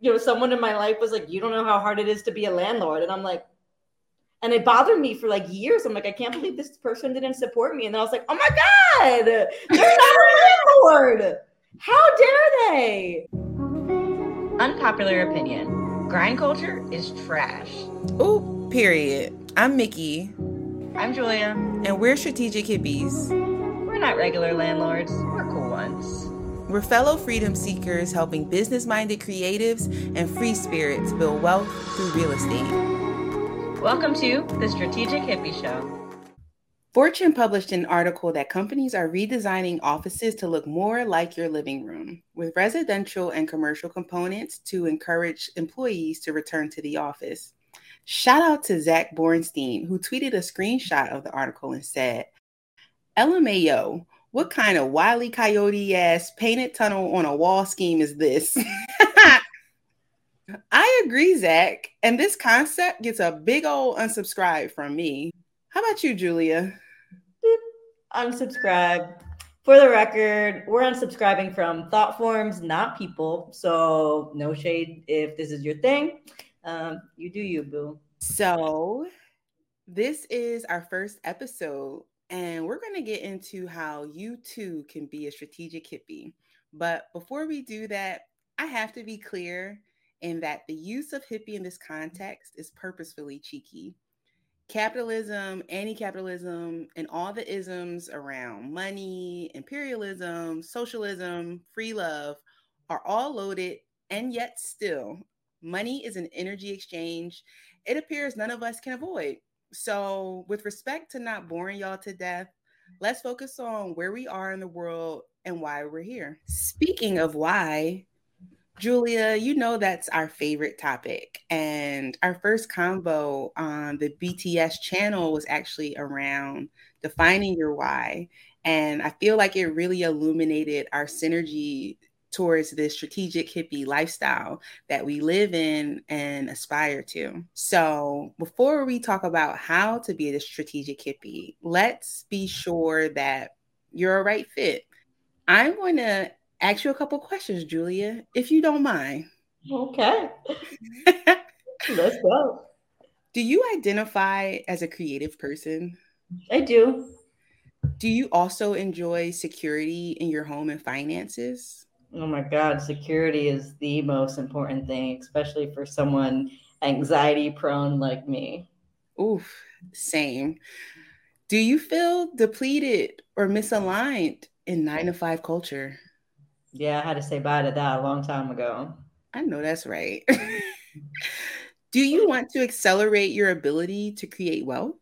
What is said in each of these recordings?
you know, someone in my life was like, "You don't know how hard it is to be a landlord," and I'm like, and it bothered me for like years. I'm like, I can't believe this person didn't support me. And then I was like, oh my God, they're not a landlord. How dare they? Unpopular opinion grind culture is trash. Ooh, period. I'm Mickey. I'm Julia. And we're strategic hippies. We're not regular landlords, we're cool ones. We're fellow freedom seekers helping business minded creatives and free spirits build wealth through real estate. Welcome to the Strategic Hippie Show. Fortune published an article that companies are redesigning offices to look more like your living room, with residential and commercial components to encourage employees to return to the office. Shout out to Zach Bornstein, who tweeted a screenshot of the article and said, LMAO, what kind of wily coyote ass painted tunnel on a wall scheme is this? I agree, Zach. And this concept gets a big old unsubscribe from me. How about you, Julia? Beep. Unsubscribe. For the record, we're unsubscribing from thought forms, not people. So no shade if this is your thing. Um, you do you, boo. So this is our first episode, and we're going to get into how you too can be a strategic hippie. But before we do that, I have to be clear in that the use of hippie in this context is purposefully cheeky. Capitalism, anti capitalism, and all the isms around money, imperialism, socialism, free love are all loaded, and yet still, money is an energy exchange it appears none of us can avoid. So, with respect to not boring y'all to death, let's focus on where we are in the world and why we're here. Speaking of why, Julia, you know that's our favorite topic. And our first combo on the BTS channel was actually around defining your why. And I feel like it really illuminated our synergy towards this strategic hippie lifestyle that we live in and aspire to. So, before we talk about how to be a strategic hippie, let's be sure that you're a right fit. I'm going to ask you a couple questions, Julia, if you don't mind. Okay. Let's go. Do you identify as a creative person? I do. Do you also enjoy security in your home and finances? Oh my God, security is the most important thing, especially for someone anxiety prone like me. Oof, same. Do you feel depleted or misaligned in nine to five culture? Yeah, I had to say bye to that a long time ago. I know that's right. Do you want to accelerate your ability to create wealth?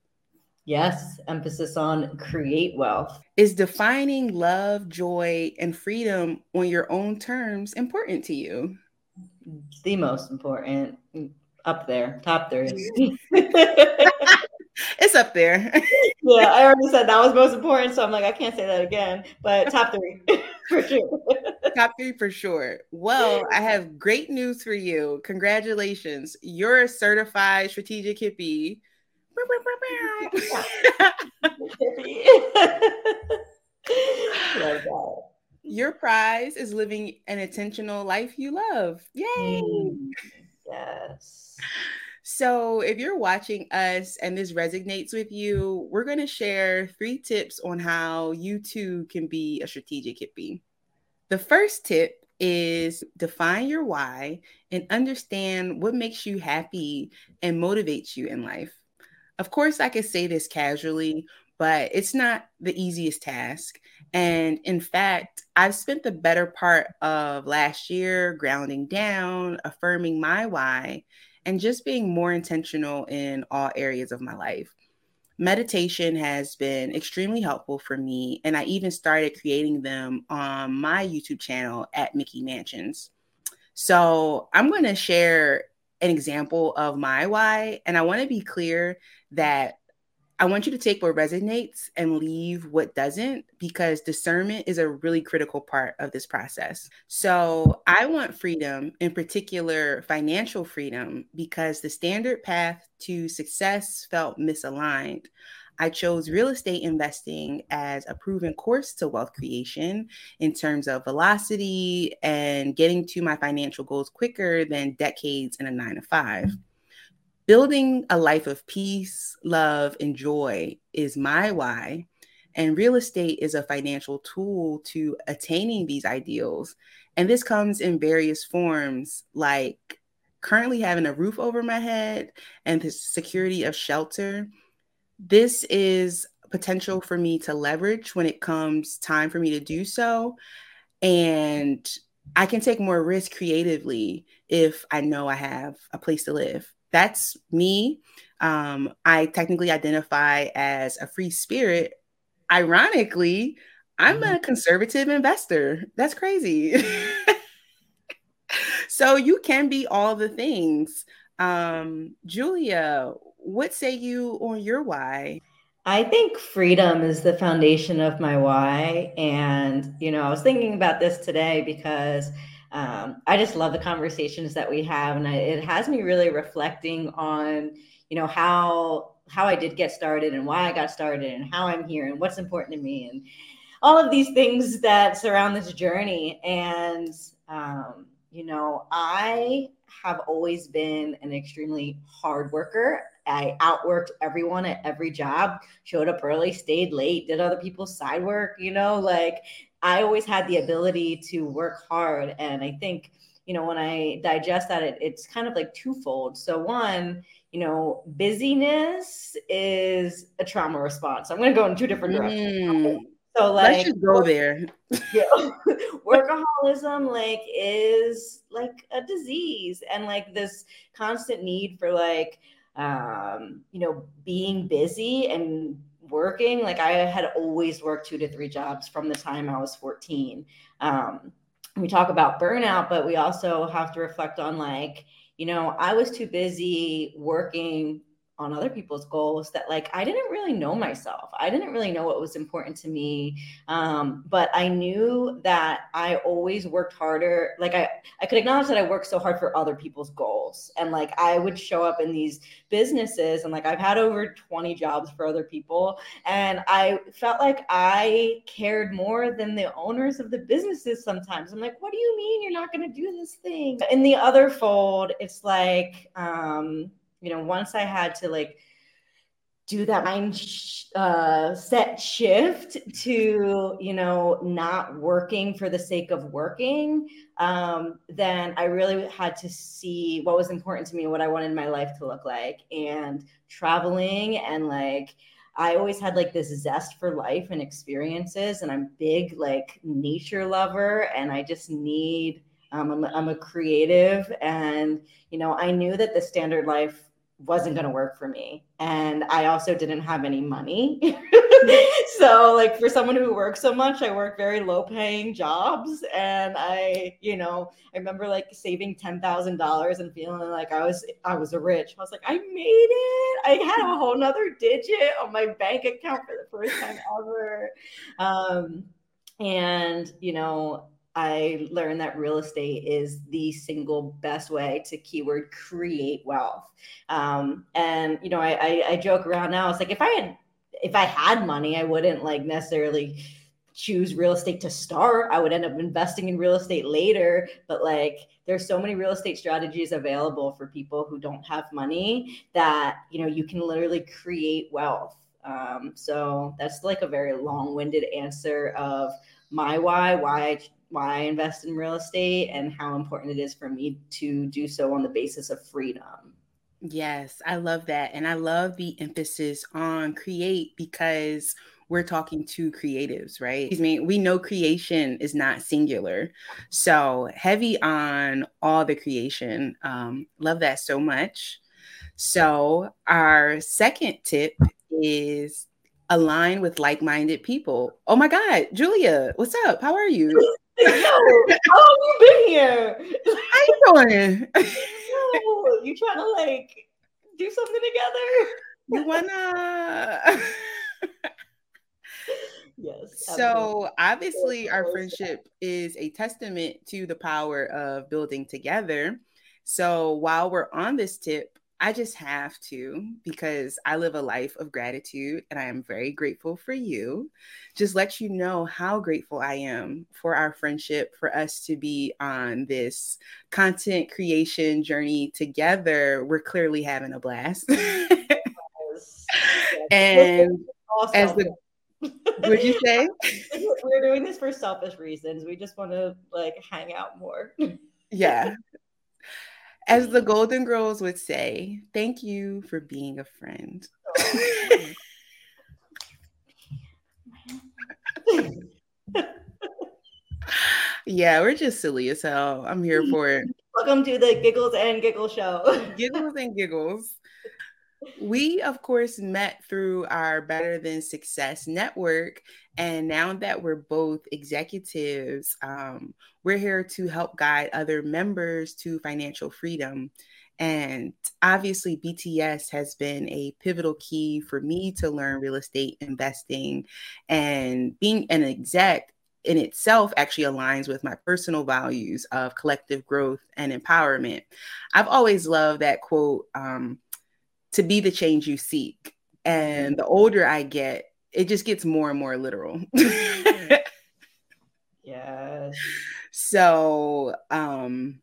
Yes, emphasis on create wealth. Is defining love, joy, and freedom on your own terms important to you? The most important. Up there, top three. it's up there. yeah, I already said that was most important, so I'm like, I can't say that again. But top three for sure. top three for sure. Well, I have great news for you. Congratulations, you're a certified strategic hippie. Your prize is living an intentional life you love. Yay! Mm, yes. So, if you're watching us and this resonates with you, we're going to share three tips on how you too can be a strategic hippie. The first tip is define your why and understand what makes you happy and motivates you in life. Of course, I could say this casually, but it's not the easiest task. And in fact, I've spent the better part of last year grounding down, affirming my why, and just being more intentional in all areas of my life. Meditation has been extremely helpful for me, and I even started creating them on my YouTube channel at Mickey Mansions. So I'm going to share an example of my why, and I want to be clear that I want you to take what resonates and leave what doesn't because discernment is a really critical part of this process. So, I want freedom, in particular financial freedom, because the standard path to success felt misaligned. I chose real estate investing as a proven course to wealth creation in terms of velocity and getting to my financial goals quicker than decades in a nine to five. Building a life of peace, love, and joy is my why. And real estate is a financial tool to attaining these ideals. And this comes in various forms, like currently having a roof over my head and the security of shelter. This is potential for me to leverage when it comes time for me to do so. And I can take more risk creatively if I know I have a place to live that's me. Um, I technically identify as a free spirit. Ironically, I'm a mm-hmm. conservative investor. That's crazy. so you can be all the things. Um, Julia, what say you on your why? I think freedom is the foundation of my why. And, you know, I was thinking about this today because um, I just love the conversations that we have, and I, it has me really reflecting on, you know, how how I did get started and why I got started and how I'm here and what's important to me and all of these things that surround this journey. And um, you know, I have always been an extremely hard worker. I outworked everyone at every job, showed up early, stayed late, did other people's side work, you know, like I always had the ability to work hard. And I think, you know, when I digest that, it, it's kind of like twofold. So, one, you know, busyness is a trauma response. I'm going to go in two different directions. Mm. So, like, let's just go there. yeah, workaholism, like, is like a disease, and like this constant need for like, um, you know, being busy and working like i had always worked two to three jobs from the time i was 14 um, we talk about burnout but we also have to reflect on like you know i was too busy working on other people's goals that like I didn't really know myself. I didn't really know what was important to me. Um, but I knew that I always worked harder. Like I, I could acknowledge that I worked so hard for other people's goals. And like I would show up in these businesses and like I've had over 20 jobs for other people. And I felt like I cared more than the owners of the businesses sometimes. I'm like, what do you mean you're not gonna do this thing? In the other fold, it's like um you know, once I had to like do that mind uh, set shift to you know not working for the sake of working um, then i really had to see what was important to me what i wanted my life to look like. And traveling and like i always had like this zest for life and experiences and i'm big like nature lover and i just need um, I'm, I'm a creative. And you know i knew that the standard life wasn't going to work for me. And i also didn't have any money. So like for someone who works so much i work very low paying jobs. And i you know i remember like saving $10000 and feeling like i was i was rich. I was like i made it. I had a whole nother digit on my bank account for the first time ever. Um and you know I learned that real estate is the single best way to keyword create wealth. Um, and you know, I, I, I joke around now. It's like if I had if I had money, I wouldn't like necessarily choose real estate to start. I would end up investing in real estate later. But like there's so many real estate strategies available for people who don't have money that you know you can literally create wealth. Um, so that's like a very long-winded answer of my why, why why I invest in real estate and how important it is for me to do so on the basis of freedom. Yes, I love that. And I love the emphasis on create because we're talking to creatives, right? I mean, we know creation is not singular. So heavy on all the creation. Um, love that so much. So, our second tip is align with like minded people. Oh my God, Julia, what's up? How are you? Yo, how long you been here? How you doing? Yo, you trying to like do something together? You wanna? yes. So obviously, our friendship is a testament to the power of building together. So while we're on this tip, I just have to because I live a life of gratitude and I am very grateful for you. Just let you know how grateful I am for our friendship, for us to be on this content creation journey together. We're clearly having a blast. and as the would you say? We're doing this for selfish reasons. We just want to like hang out more. Yeah as the Golden Girls would say, thank you for being a friend. yeah, we're just silly as hell. I'm here for it. Welcome to the Giggles and Giggle Show. Giggles and Giggles. We, of course, met through our Better Than Success network. And now that we're both executives, um, we're here to help guide other members to financial freedom. And obviously, BTS has been a pivotal key for me to learn real estate investing. And being an exec in itself actually aligns with my personal values of collective growth and empowerment. I've always loved that quote um, to be the change you seek. And the older I get, it just gets more and more literal. yes. So, um,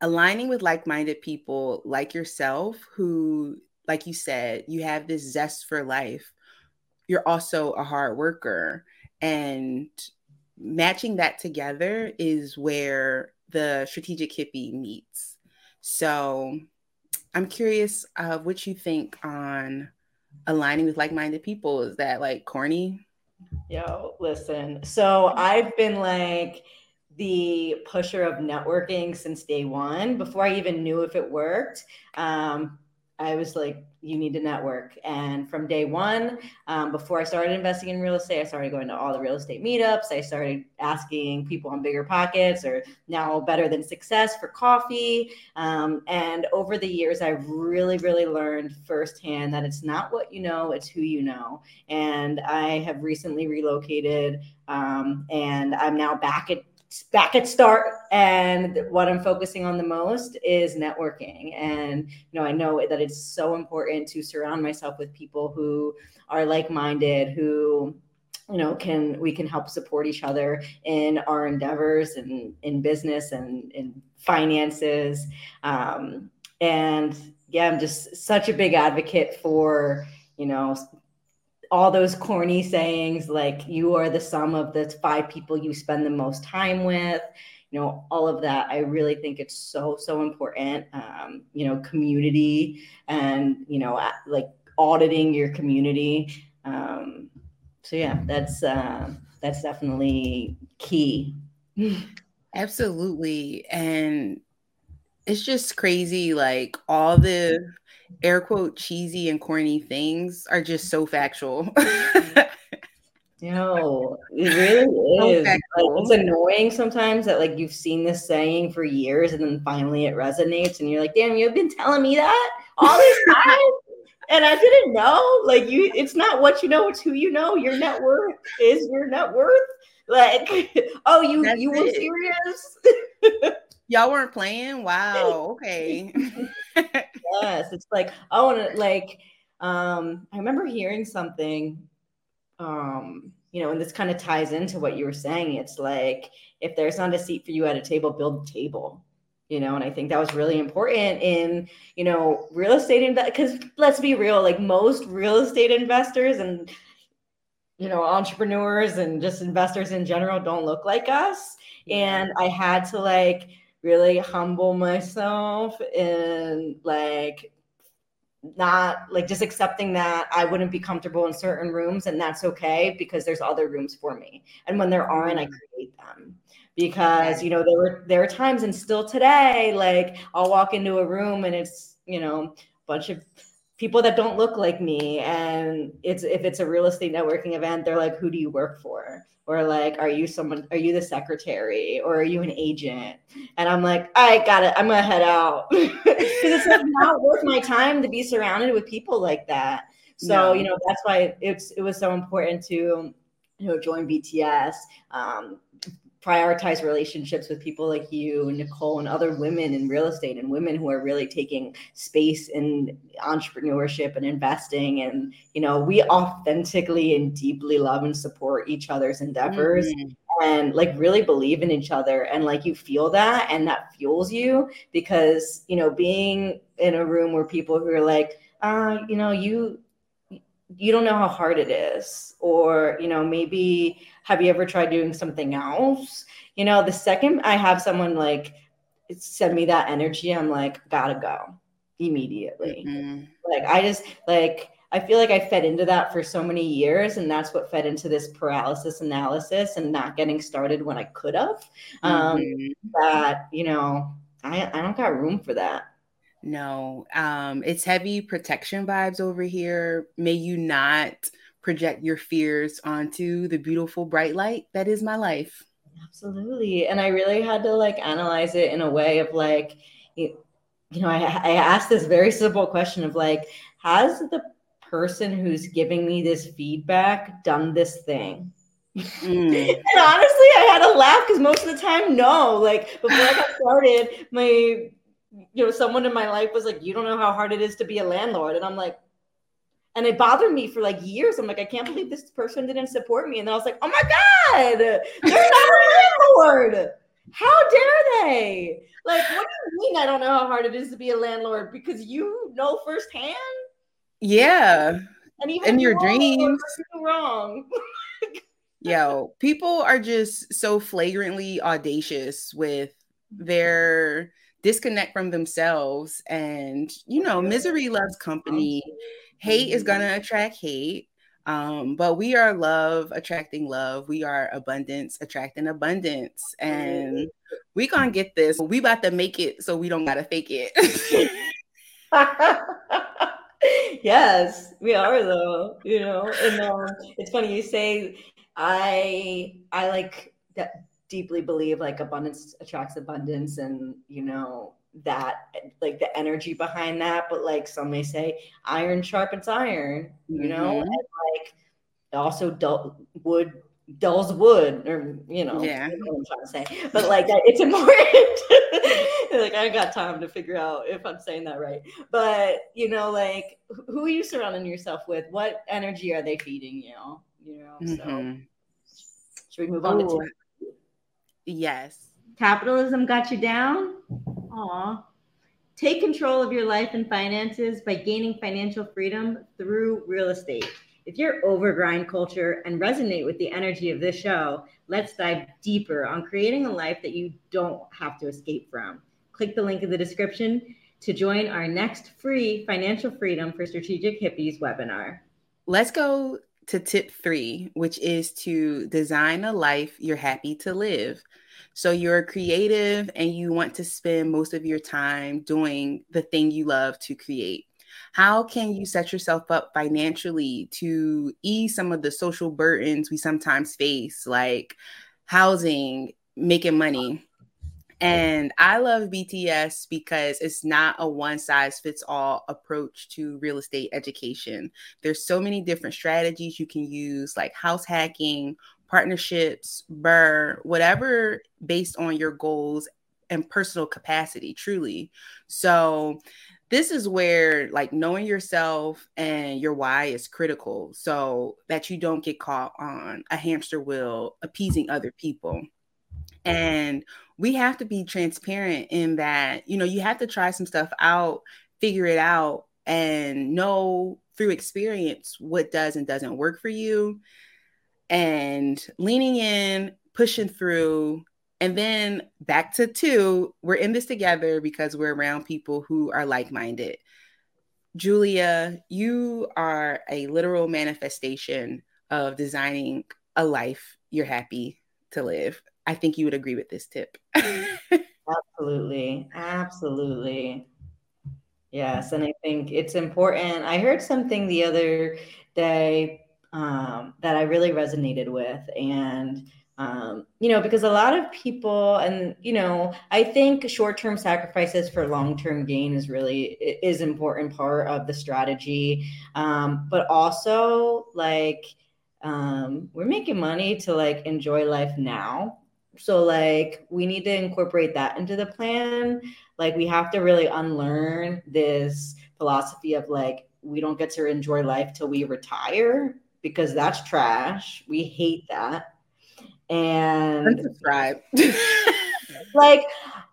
aligning with like minded people like yourself, who, like you said, you have this zest for life, you're also a hard worker. And matching that together is where the strategic hippie meets. So, I'm curious uh, what you think on aligning with like-minded people. Is that like corny? Yo, listen. So I've been like the pusher of networking since day one. Before I even knew if it worked, um, I was like, you need to network. And from day one, um, before I started investing in real estate, I started going to all the real estate meetups. I started asking people on BiggerPockets or now better than success for coffee. Um, and over the years, I've really, really learned firsthand that it's not what you know, it's who you know. And I have recently relocated um, and I'm now back at back at start and what i'm focusing on the most is networking. And you know i know that it's so important to surround myself with people who are like-minded who you know can we can help support each other in our endeavors and in business and in finances. Um, and yeah i'm just such a big advocate for you know all those corny sayings like you are the sum of the five people you spend the most time with you know all of that i really think it's so so important um, you know community and you know like auditing your community. Um, so yeah that's uh, that's definitely key. Absolutely. And it's just crazy like all the mm. air quote cheesy and corny things are just so factual. Mm-hmm. No, it really is. Like, it's annoying sometimes that like you've seen this saying for years and then finally it resonates and you're like, damn, you've been telling me that all this time. and I didn't know. Like you, it's not what you know, it's who you know. Your net worth is your net worth. Like, oh, you That's you it. were serious. Y'all weren't playing. Wow. Okay yes, it's like I want to like. Um, I remember hearing something. Um, you know, and this kind of ties into what you were saying. It's like if there's not a seat for you at a table, build a table you know and i think that was really important in you know real estate because let's be real like most real estate investors and you know entrepreneurs and just investors in general don't look like us and i had to like really humble myself and like not like just accepting that I wouldn't be comfortable in certain rooms and that's okay because there's other rooms for me. And when there aren't, I mm. create them. Because you know there were there are times and still today like I'll walk into a room and it's you know a bunch of people that don't look like me and it's if it's a real estate networking event they're like who do you work for? Or like are you someone are you the secretary? Or are you an agent? And i'm like i got it i'm gonna head out. Because it's like not worth my time to be surrounded with people like that. So no. you know that's why it's it was so important to you know join bts um, prioritize relationships with people like you and Nicole and other women in real estate and women who are really taking space in entrepreneurship and investing and you know we authentically and deeply love and support each other's endeavors mm-hmm. and like really believe in each other and like you feel that and that fuels you because you know being in a room where people who are like uh you know you you don't know how hard it is. Or you know maybe have you ever tried doing something else? You know the second i have someone like send me that energy i'm like gotta go immediately. Mm-hmm. like i just like i feel like i fed into that for so many years and that's what fed into this paralysis analysis and not getting started when i could have. Um mm-hmm. that you know i i don't got room for that no, um, it's heavy protection vibes over here. May you not project your fears onto the beautiful bright light that is my life. Absolutely. And I really had to like analyze it in a way of like, you, you know, I, I asked this very simple question of like, has the person who's giving me this feedback done this thing? Mm. and honestly, I had to laugh because most of the time, no. Like before I got started, my you know, someone in my life was like, you don't know how hard it is to be a landlord. And I'm like, and it bothered me for like years. I'm like, I can't believe this person didn't support me. And I was like, oh my God, they're not a landlord. How dare they? Like, what do you mean I don't know how hard it is to be a landlord? Because you know firsthand? Yeah. And even in your dreams. Wrong. Yo, people are just so flagrantly audacious with their disconnect from themselves and you know misery loves company. Hate is gonna attract hate um, but we are love attracting love. We are abundance attracting abundance. And we gonna get this. We about to make it so we don't gotta fake it. Yes we are though you know? And um, it's funny you say i i like that deeply believe like abundance attracts abundance and you know that like the energy behind that. But like some may say iron sharpens iron you know? Mm-hmm. like also dull wood dulls wood or you know yeah. what i'm trying to say. But like it's important. Like i got time to figure out if i'm saying that right. But you know like who are you surrounding yourself with? What energy are they feeding you? You know mm-hmm. so should we move on Ooh. to Yes. Capitalism got you down? Aw. Take control of your life and finances by gaining financial freedom through real estate. If you're over grind culture and resonate with the energy of this show, let's dive deeper on creating a life that you don't have to escape from. Click the link in the description to join our next free Financial Freedom for Strategic Hippies webinar. Let's go to tip three, which is to design a life you're happy to live. So you're creative and you want to spend most of your time doing the thing you love to create. How can you set yourself up financially to ease some of the social burdens we sometimes face, like housing, making money? And I love BTS because it's not a one size fits all approach to real estate education. There's so many different strategies you can use, like house hacking, partnerships, BRRRR, whatever based on your goals and personal capacity, truly. So, this is where like knowing yourself and your why is critical so that you don't get caught on a hamster wheel appeasing other people. And we have to be transparent in that, you know, you have to try some stuff out, figure it out, and know through experience what does and doesn't work for you. And leaning in, pushing through, and then back to two, we're in this together because we're around people who are like minded. Julia, you are a literal manifestation of designing a life you're happy to live. I think you would agree with this tip. absolutely. Absolutely. Yes. And I think it's important. I heard something the other day um, that I really resonated with. And, um, you know, because a lot of people, and, you know, I think short term sacrifices for long term gain is really is important part of the strategy. Um, but also like, um, we're making money to like enjoy life now So like we need to incorporate that into the plan. Like we have to really unlearn this philosophy of like we don't get to enjoy life till we retire because that's trash. We hate that. And subscribe. like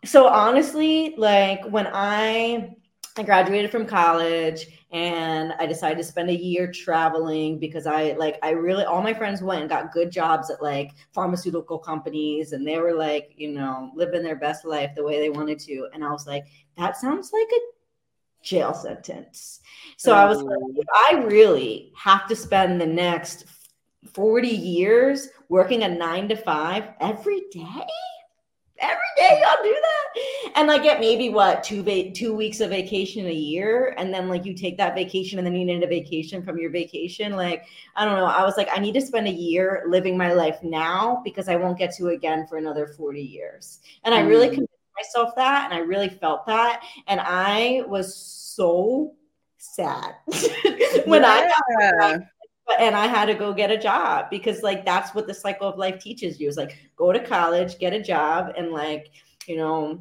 so honestly, like when I I graduated from college and I decided to spend a year traveling because I like I really all my friends went and got good jobs at like pharmaceutical companies and they were like, you know, living their best life the way they wanted to. And I was like, that sounds like a jail sentence. So I was like, I really have to spend the next 40 years working a nine to five every day every day y'all do that? And like get maybe what two va- two weeks of vacation a year? And then like you take that vacation and then you need a vacation from your vacation? Like i don't know. I was like i need to spend a year living my life now because i won't get to again for another 40 years. And i really mm. convinced myself that and i really felt that. And i was so sad when yeah. i and I had to go get a job because like that's what the cycle of life teaches you is like go to college, get a job, and like, you know,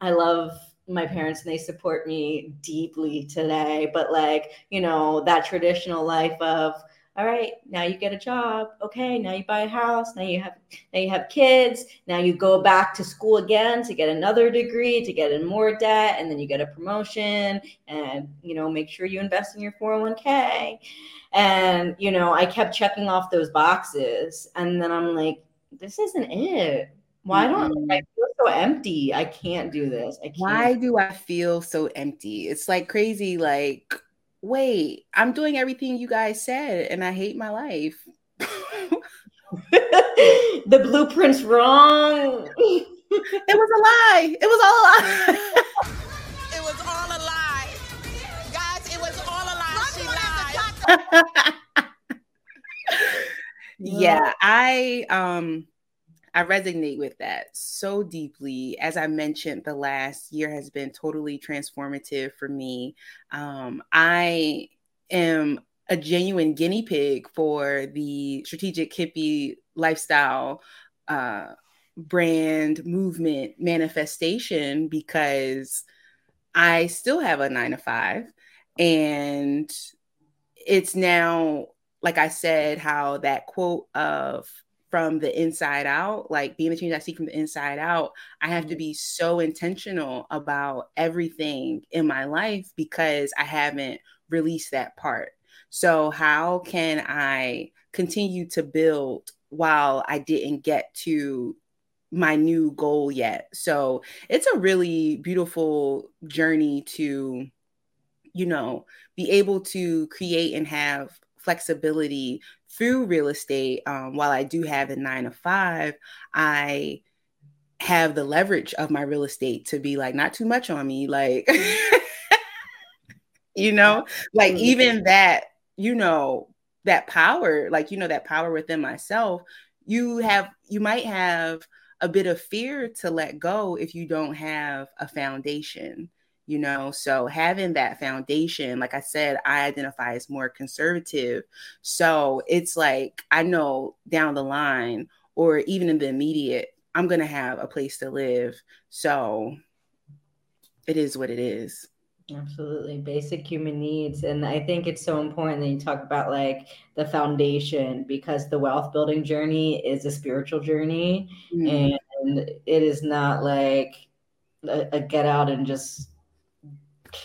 I love my parents and they support me deeply today. But like, you know, that traditional life of all right, now you get a job. Okay, now you buy a house. Now you have now you have kids. Now you go back to school again to get another degree, to get in more debt, and then you get a promotion and you know, make sure you invest in your 401k. And, you know, I kept checking off those boxes. And then I'm like, this isn't it. Why don't mm-hmm. I feel so empty? I can't do this. I can't. Why do I feel so empty? It's like crazy. Like, wait, I'm doing everything you guys said, and I hate my life. the blueprint's wrong. it was a lie. It was all a lie. It was all a lie. Guys, it was all a lie. She lied. yeah, I um I resonate with that so deeply. As I mentioned, the last year has been totally transformative for me. Um, I am a genuine guinea pig for the strategic hippie lifestyle uh, brand movement manifestation because I still have a nine to five and it's now like I said, how that quote of from the inside out, like being the change I see from the inside out, I have to mm-hmm. be so intentional about everything in my life because I haven't released that part. So, how can I continue to build while I didn't get to my new goal yet? So, it's a really beautiful journey to you know, be able to create and have flexibility through real estate. Um, while I do have a nine to five, I have the leverage of my real estate to be like, not too much on me. Like, you know, like even that, you know, that power, like, you know, that power within myself, you have, you might have a bit of fear to let go if you don't have a foundation you know so having that foundation like i said i identify as more conservative so it's like i know down the line or even in the immediate i'm going to have a place to live so it is what it is Absolutely. Basic human needs. And I think it's so important that you talk about like the foundation because the wealth building journey is a spiritual journey. Mm. And it is not like a, a, get out and just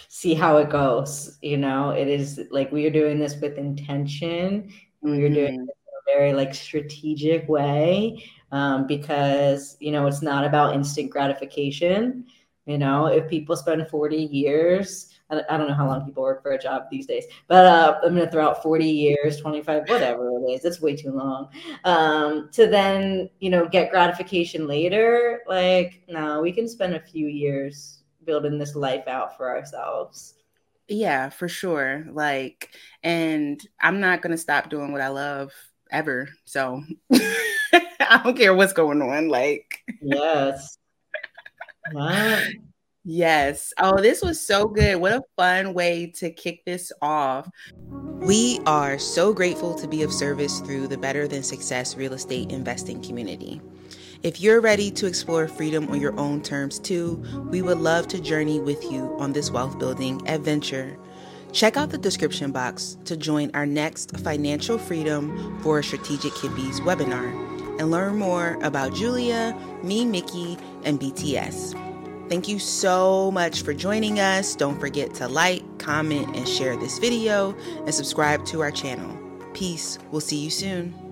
see how it goes. You know, it is like we are doing this with intention. Mm-hmm. We are doing mm-hmm. it in a very like strategic way um, because you know it's not about instant gratification. You know, if people spend 40 years, I don't know how long people work for a job these days, but uh, I'm going to throw out 40 years, 25, whatever it is. It's way too long. Um, to then, you know, get gratification later. Like, no, we can spend a few years building this life out for ourselves. Yeah, for sure. Like, and I'm not going to stop doing what I love ever. So I don't care what's going on. Like, yes. Wow. Yes. Oh, this was so good. What a fun way to kick this off. We are so grateful to be of service through the Better Than Success real estate investing community. If you're ready to explore freedom on your own terms too, we would love to journey with you on this wealth building adventure. Check out the description box to join our next Financial Freedom for Strategic Hippies webinar and learn more about Julia, me, Mickey, and BTS. Thank you so much for joining us. Don't forget to like, comment, and share this video and subscribe to our channel. Peace. We'll see you soon.